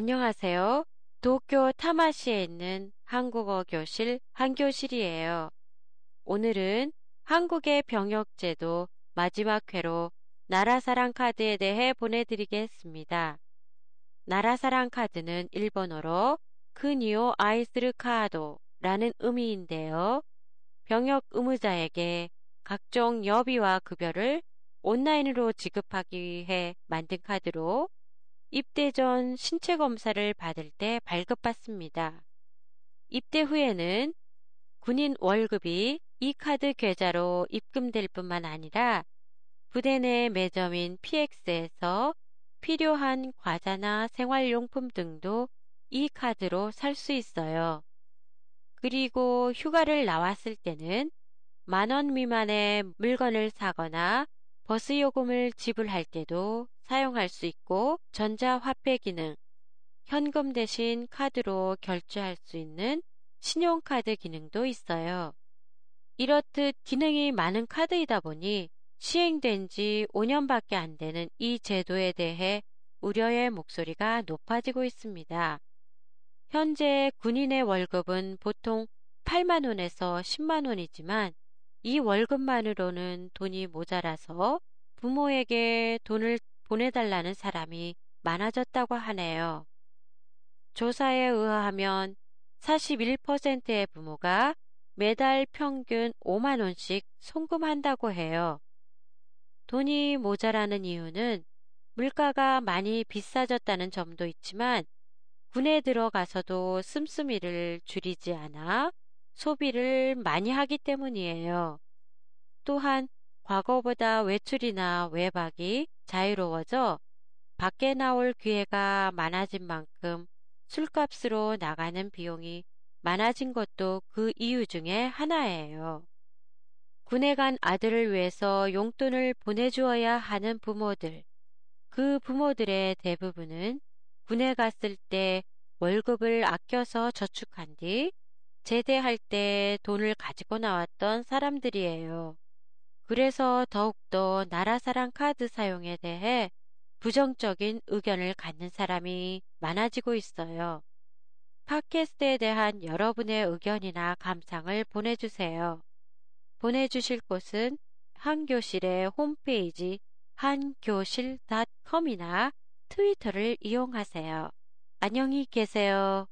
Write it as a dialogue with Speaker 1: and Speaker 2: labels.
Speaker 1: 안녕하세요. 도쿄 타마시에 있는 한국어 교실 한교실이에요. 오늘은 한국의 병역제도 마지막 회로 나라사랑 카드에 대해 보내드리겠습니다. 나라사랑 카드는 일본어로 크니오 아이스르 카도라는 의미인데요. 병역 의무자에게 각종 여비와 급여를 온라인으로 지급하기 위해 만든 카드로 입대 전 신체 검사를 받을 때 발급받습니다. 입대 후에는 군인 월급이 이 카드 계좌로 입금될 뿐만 아니라 부대 내 매점인 PX에서 필요한 과자나 생활용품 등도 이 카드로 살 수 있어요. 그리고 휴가를 나왔을 때는 만원 미만의 물건을 사거나 버스 요금을 지불할 때도 사용할 수 있고 전자화폐 기능, 현금 대신 카드로 결제할 수 있는 신용카드 기능도 있어요. 이렇듯 기능이 많은 카드이다 보니 시행된 지 5년밖에 안 되는 이 제도에 대해 우려의 목소리가 높아지고 있습니다. 현재 군인의 월급은 보통 8만 원에서 10만 원이지만 이 월급만으로는 돈이 모자라서 부모에게 돈을 보내달라는 사람이 많아졌다고 하네요. 조사에 의하면 41%의 부모가 매달 평균 5만 원씩 송금한다고 해요. 돈이 모자라는 이유는 물가가 많이 비싸졌다는 점도 있지만 군에 들어가서도 씀씀이를 줄이지 않아 소비를 많이 하기 때문이에요. 또한 과거보다 외출이나 외박이 자유로워져 밖에 나올 기회가 많아진 만큼 술값으로 나가는 비용이 많아진 것도 그 이유 중에 하나예요. 군에 간 아들을 위해서 용돈을 보내주어야 하는 부모들. 그 부모들의 대부분은 군에 갔을 때 월급을 아껴서 저축한 뒤 제대할 때 돈을 가지고 나왔던 사람들이에요. 그래서 더욱더 나라사랑 카드 사용에 대해 부정적인 의견을 갖는 사람이 많아지고 있어요. 팟캐스트에 대한 여러분의 의견이나 감상을 보내주세요. 보내주실 곳은 한교실의 홈페이지 한교실.com이나 트위터를 이용하세요. 안녕히 계세요.